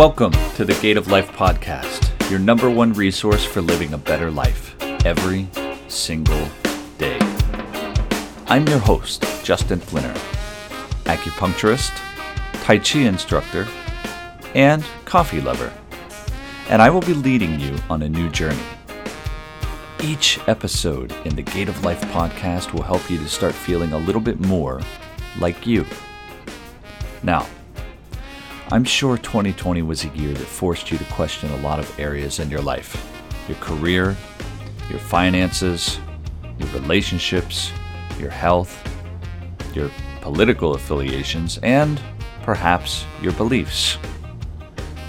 Welcome to the Gate of Life podcast, your number one resource for living a better life every single day. I'm your host, Justin Flinner, acupuncturist, Tai Chi instructor, and coffee lover, and I will be leading you on a new journey. Each episode in the Gate of Life podcast will help you to start feeling a little bit more like you. Now, I'm sure 2020 was a year that forced you to question a lot of areas in your life your career, your finances, your relationships, your health, your political affiliations, and perhaps your beliefs.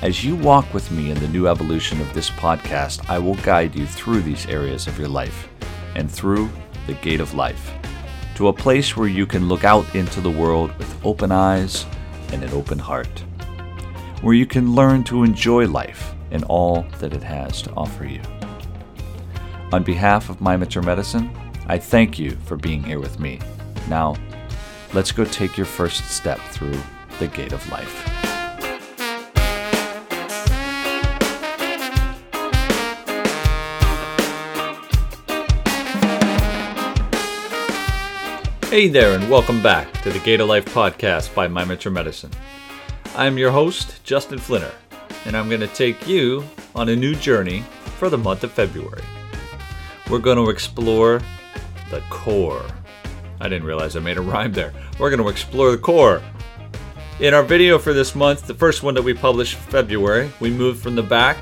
As you walk with me in the new evolution of this podcast, I will guide you through these areas of your life and through the gate of life to a place where you can look out into the world with open eyes and an open heart where you can learn to enjoy life and all that it has to offer you. On behalf of My Mentor Medicine, I thank you for being here with me. Now, let's go take your first step through the gate of life. Hey there, and welcome back to the Gate of Life podcast by My Mentor Medicine. I'm your host, Justin Flinner, and I'm going to take you on a new journey for the month of February. We're going to explore the core. I didn't realize I made a rhyme there. We're going to explore the core. In our video for this month, the first one that we published February, we moved from the back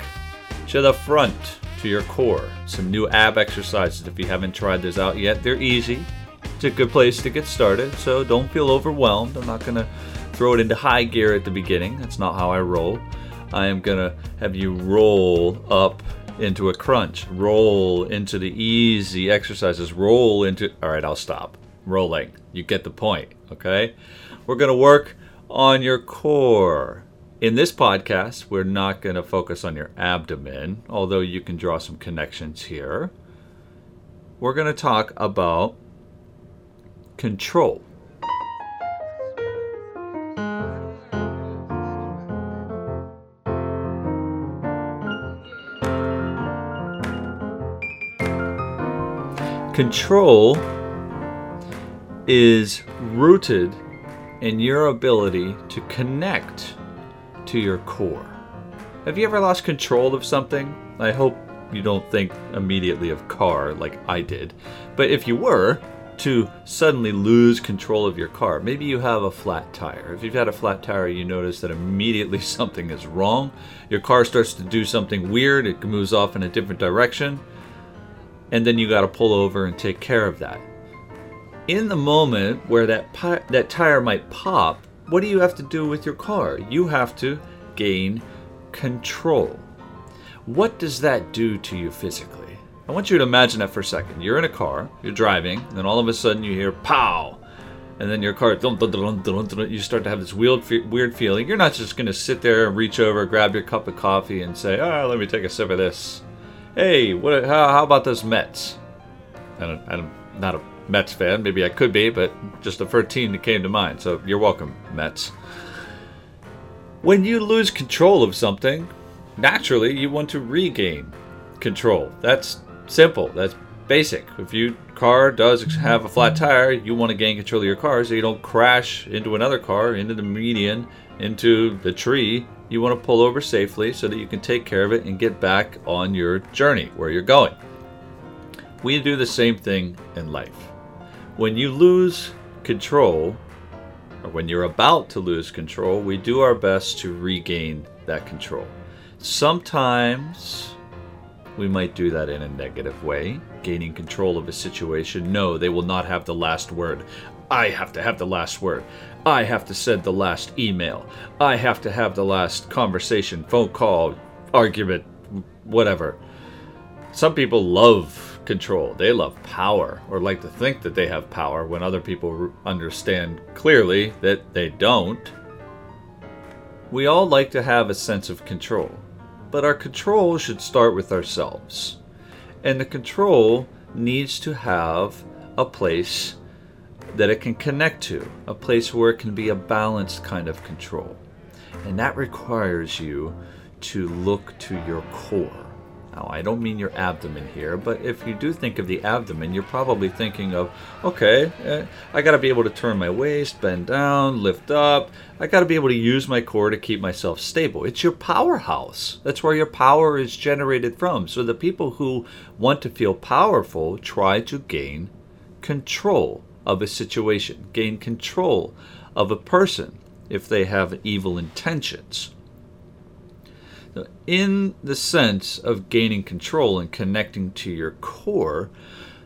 to the front to your core. Some new ab exercises if you haven't tried those out yet. They're easy. It's a good place to get started, so don't feel overwhelmed. I'm not going to throw it into high gear at the beginning. That's not how I roll. I am gonna have you roll up into a crunch, roll into the easy exercises, roll into. All right, I'll stop. Rolling. You get the point, okay? We're gonna work on your core. In this podcast, we're not going to focus on your abdomen, although you can draw some connections here. We're going to talk about control. Control is rooted in your ability to connect to your core. Have you ever lost control of something? I hope you don't think immediately of car like I did. But if you were to suddenly lose control of your car, maybe you have a flat tire. If you've had a flat tire, you notice that immediately something is wrong. Your car starts to do something weird, it moves off in a different direction and then you got to pull over and take care of that. In the moment where that pi- that tire might pop, what do you have to do with your car? You have to gain control. What does that do to you physically? I want you to imagine that for a second. You're in a car, you're driving, and then all of a sudden you hear pow, and then your car you start to have this weird weird feeling. You're not just going to sit there and reach over, grab your cup of coffee, and say, "Ah, oh, let me take a sip of this." Hey, what? How, how about those Mets? And I'm not a Mets fan. Maybe I could be, but just the first team that came to mind. So you're welcome, Mets. When you lose control of something, naturally you want to regain control. That's simple. That's basic. If your car does have a flat tire, you want to gain control of your car so you don't crash into another car, into the median, into the tree, you want to pull over safely so that you can take care of it and get back on your journey where you're going. We do the same thing in life. When you lose control, or when you're about to lose control, we do our best to regain that control. Sometimes we might do that in a negative way, gaining control of a situation. No, they will not have the last word. I have to have the last word. I have to send the last email. I have to have the last conversation, phone call, argument, whatever. Some people love control. They love power or like to think that they have power when other people understand clearly that they don't. We all like to have a sense of control, but our control should start with ourselves. And the control needs to have a place that it can connect to, a place where it can be a balanced kind of control. And that requires you to look to your core. Now, I don't mean your abdomen here, but if you do think of the abdomen, you're probably thinking of, okay, eh, I got to be able to turn my waist, bend down, lift up. I got to be able to use my core to keep myself stable. It's your powerhouse. That's where your power is generated from. So the people who want to feel powerful try to gain control of a situation, gain control of a person if they have evil intentions in the sense of gaining control and connecting to your core,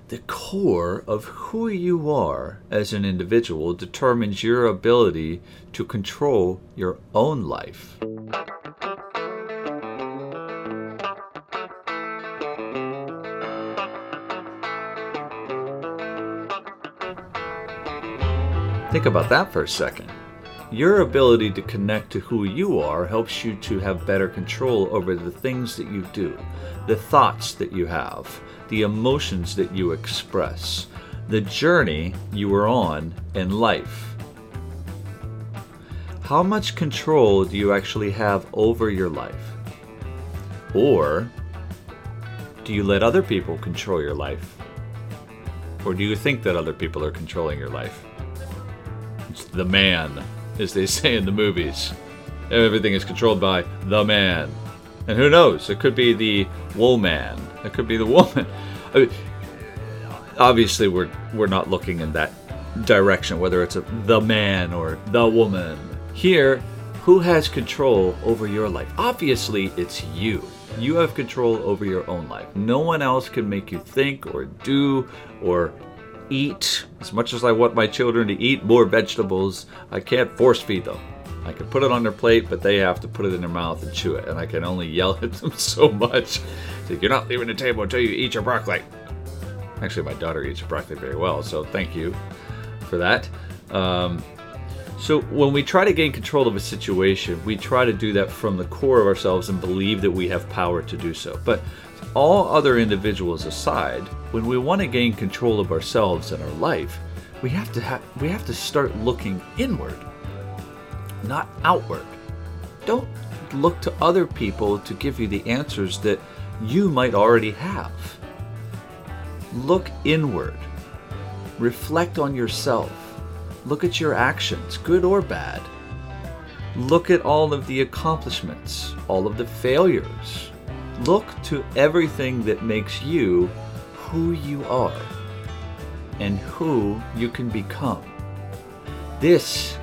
the core of who you are as an individual determines your ability to control your own life. Think about that for a second. Your ability to connect to who you are helps you to have better control over the things that you do, the thoughts that you have, the emotions that you express, the journey you are on in life. How much control do you actually have over your life? Or do you let other people control your life? Or do you think that other people are controlling your life? The man as they say in the movies. Everything is controlled by the man. And who knows? It could be the woman. It could be the woman. I mean, obviously, we're we're not looking in that direction, whether it's a, the man or the woman. Here, who has control over your life? Obviously, it's you. You have control over your own life. No one else can make you think or do or eat, as much as I want my children to eat more vegetables, I can't force feed them. I can put it on their plate, but they have to put it in their mouth and chew it, and I can only yell at them so much. Like, You're not leaving the table until you eat your broccoli. Actually, my daughter eats broccoli very well, so thank you for that. Um, so when we try to gain control of a situation, we try to do that from the core of ourselves and believe that we have power to do so. But all other individuals aside, when we want to gain control of ourselves and our life, we have to ha- we have to start looking inward, not outward. Don't look to other people to give you the answers that you might already have. Look inward. Reflect on yourself. Look at your actions, good or bad. Look at all of the accomplishments, all of the failures, Look to everything that makes you who you are and who you can become. This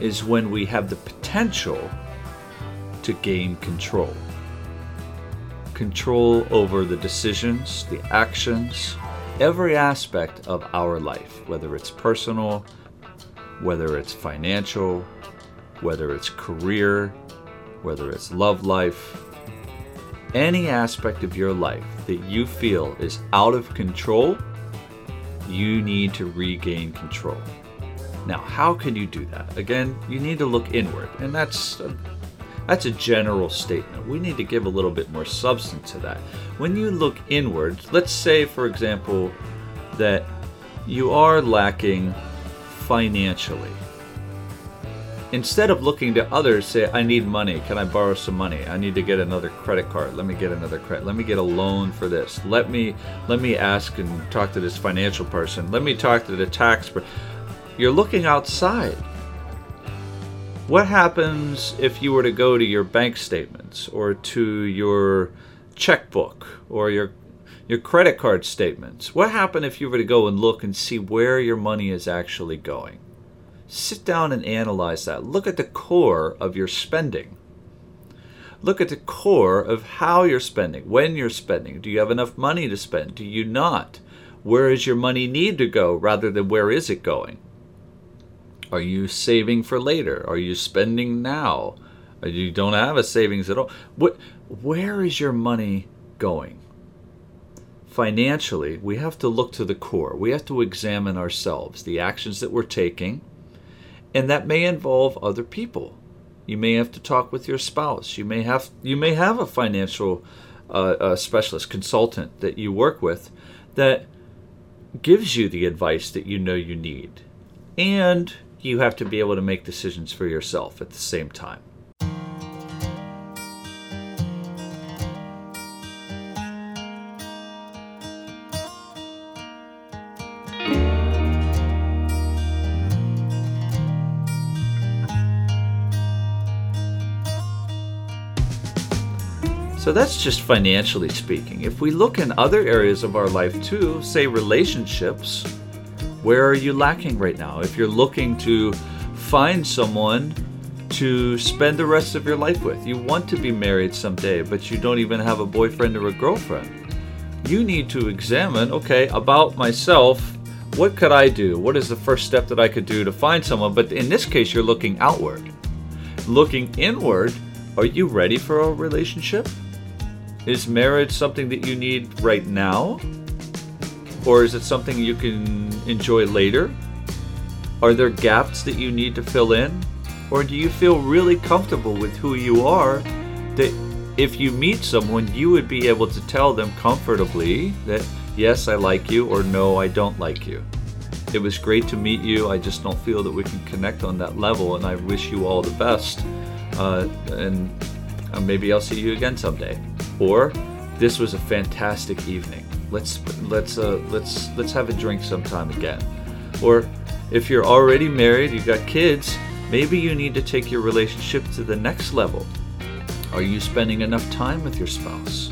is when we have the potential to gain control. Control over the decisions, the actions, every aspect of our life, whether it's personal, whether it's financial, whether it's career, whether it's love life, any aspect of your life that you feel is out of control, you need to regain control. Now, how can you do that? Again, you need to look inward, and that's a, that's a general statement. We need to give a little bit more substance to that. When you look inward, let's say, for example, that you are lacking financially instead of looking to others, say, I need money. Can I borrow some money? I need to get another credit card. Let me get another credit. Let me get a loan for this. Let me let me ask and talk to this financial person. Let me talk to the tax person. You're looking outside. What happens if you were to go to your bank statements or to your checkbook or your your credit card statements? What happens if you were to go and look and see where your money is actually going? Sit down and analyze that. Look at the core of your spending. Look at the core of how you're spending, when you're spending. Do you have enough money to spend? Do you not? Where is your money need to go rather than where is it going? Are you saving for later? Are you spending now? Uh, you don't have a savings at all. What, where is your money going? Financially, we have to look to the core. We have to examine ourselves, the actions that we're taking, and that may involve other people. You may have to talk with your spouse. You may have you may have a financial uh, specialist consultant that you work with that gives you the advice that you know you need, and you have to be able to make decisions for yourself at the same time. So that's just financially speaking. If we look in other areas of our life too, say relationships, where are you lacking right now? If you're looking to find someone to spend the rest of your life with, you want to be married someday, but you don't even have a boyfriend or a girlfriend. You need to examine okay, about myself, what could I do? What is the first step that I could do to find someone? But in this case, you're looking outward. Looking inward, are you ready for a relationship? Is marriage something that you need right now? Or is it something you can enjoy later? Are there gaps that you need to fill in? Or do you feel really comfortable with who you are that if you meet someone, you would be able to tell them comfortably that, yes, I like you, or no, I don't like you? It was great to meet you. I just don't feel that we can connect on that level, and I wish you all the best. Uh, and uh, maybe I'll see you again someday. Or this was a fantastic evening. Let's let's uh, let's let's have a drink sometime again. Or if you're already married, you've got kids, maybe you need to take your relationship to the next level. Are you spending enough time with your spouse?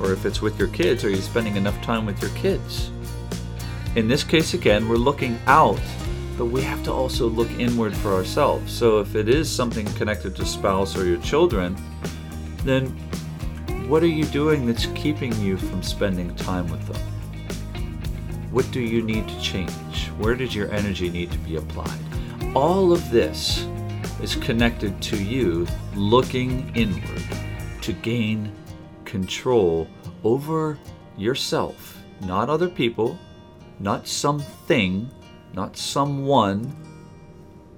Or if it's with your kids, are you spending enough time with your kids? In this case, again, we're looking out, but we have to also look inward for ourselves. So if it is something connected to spouse or your children, then what are you doing that's keeping you from spending time with them? What do you need to change? Where does your energy need to be applied? All of this is connected to you looking inward to gain control over yourself, not other people, not something, not someone,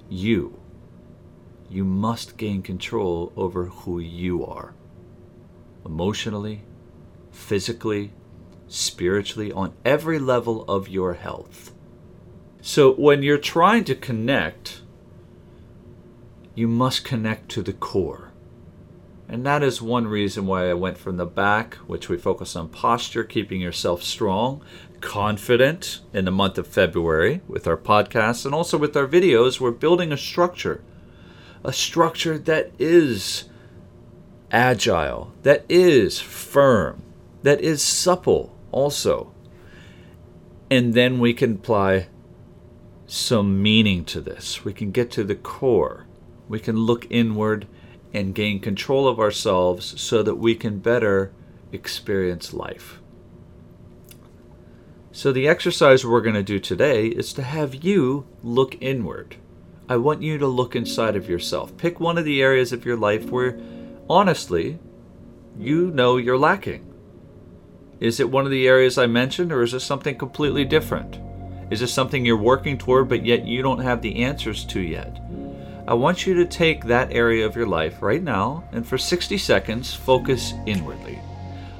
you. You must gain control over who you are emotionally, physically, spiritually, on every level of your health. So when you're trying to connect, you must connect to the core. And that is one reason why I went from the back, which we focus on posture, keeping yourself strong, confident in the month of February with our podcasts and also with our videos. We're building a structure, a structure that is agile, that is firm, that is supple also. And then we can apply some meaning to this. We can get to the core. We can look inward and gain control of ourselves so that we can better experience life. So, the exercise we're going to do today is to have you look inward. I want you to look inside of yourself. Pick one of the areas of your life where honestly, you know you're lacking. Is it one of the areas I mentioned, or is it something completely different? Is it something you're working toward, but yet you don't have the answers to yet? I want you to take that area of your life right now and for 60 seconds focus inwardly.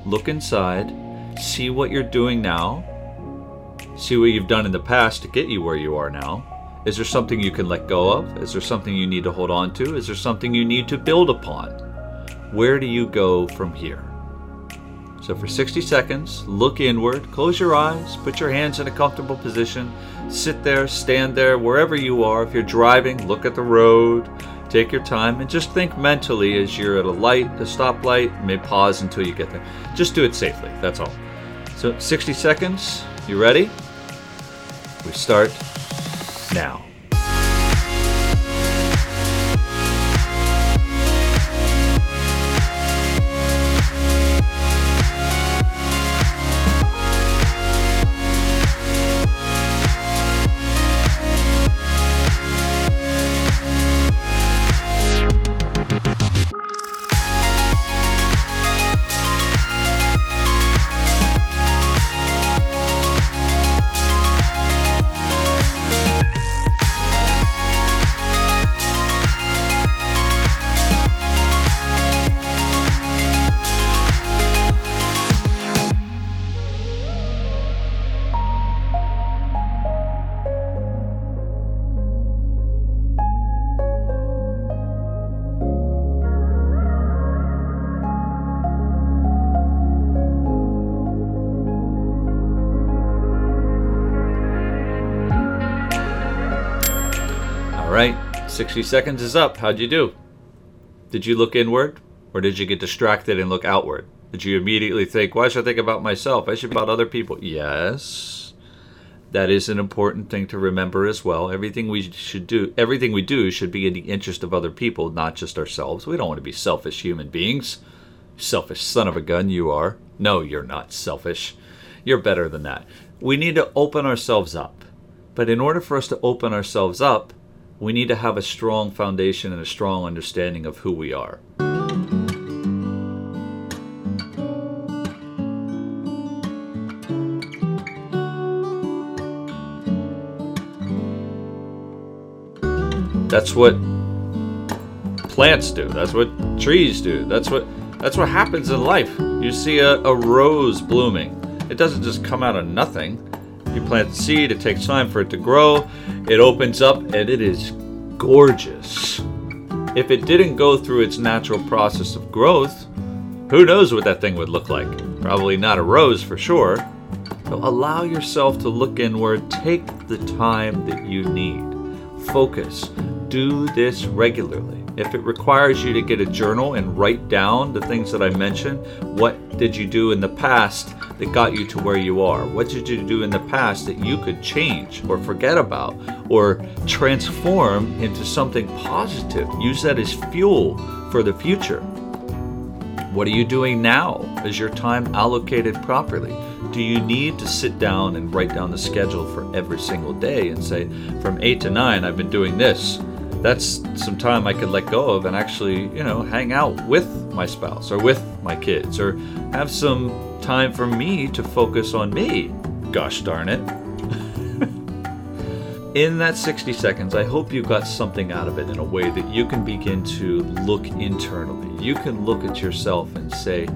Look inside, see what you're doing now, see what you've done in the past to get you where you are now. Is there something you can let go of? Is there something you need to hold on to? Is there something you need to build upon? Where do you go from here? So, for 60 seconds, look inward, close your eyes, put your hands in a comfortable position, sit there, stand there, wherever you are. If you're driving, look at the road, take your time, and just think mentally as you're at a light, a stoplight, may pause until you get there. Just do it safely, that's all. So, 60 seconds, you ready? We start now. 60 seconds is up. How'd you do? Did you look inward? Or did you get distracted and look outward? Did you immediately think, why should I think about myself? I should about other people. Yes. That is an important thing to remember as well. Everything we should do, everything we do should be in the interest of other people, not just ourselves. We don't want to be selfish human beings. Selfish son of a gun, you are. No, you're not selfish. You're better than that. We need to open ourselves up. But in order for us to open ourselves up, we need to have a strong foundation and a strong understanding of who we are. That's what plants do. That's what trees do. That's what that's what happens in life. You see a, a rose blooming. It doesn't just come out of nothing. You plant the seed, it takes time for it to grow, it opens up, and it is gorgeous. If it didn't go through its natural process of growth, who knows what that thing would look like? Probably not a rose for sure. So allow yourself to look inward, take the time that you need. Focus, do this regularly. If it requires you to get a journal and write down the things that I mentioned, what did you do in the past that got you to where you are? What did you do in the past that you could change or forget about or transform into something positive? Use that as fuel for the future. What are you doing now? Is your time allocated properly? Do you need to sit down and write down the schedule for every single day and say, from 8 to 9, I've been doing this? that's some time I could let go of and actually, you know, hang out with my spouse or with my kids or have some time for me to focus on me. Gosh darn it. in that 60 seconds, I hope you got something out of it in a way that you can begin to look internally. You can look at yourself and say,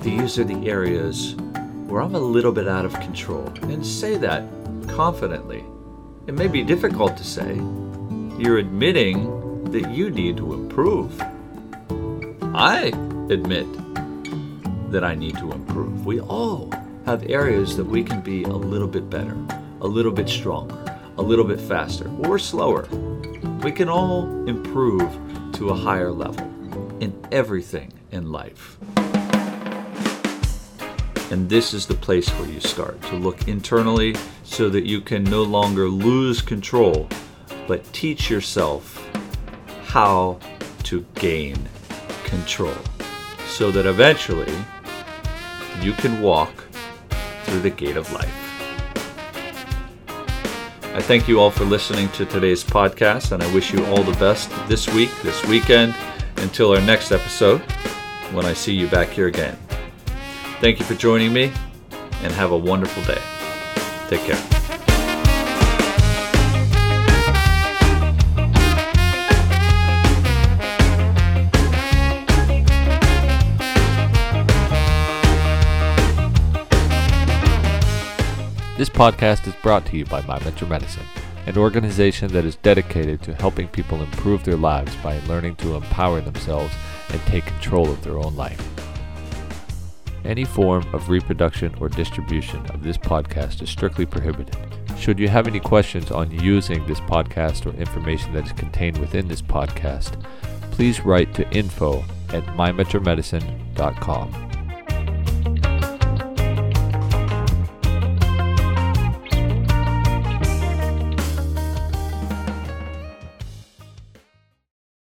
these are the areas where I'm a little bit out of control. And say that confidently. It may be difficult to say, you're admitting that you need to improve. I admit that I need to improve. We all have areas that we can be a little bit better, a little bit stronger, a little bit faster, or slower. We can all improve to a higher level in everything in life. And this is the place where you start to look internally so that you can no longer lose control but teach yourself how to gain control so that eventually you can walk through the gate of life. I thank you all for listening to today's podcast, and I wish you all the best this week, this weekend, until our next episode when I see you back here again. Thank you for joining me, and have a wonderful day. Take care. This podcast is brought to you by My Mentor Medicine, an organization that is dedicated to helping people improve their lives by learning to empower themselves and take control of their own life. Any form of reproduction or distribution of this podcast is strictly prohibited. Should you have any questions on using this podcast or information that is contained within this podcast, please write to info at mymentormedicine.com.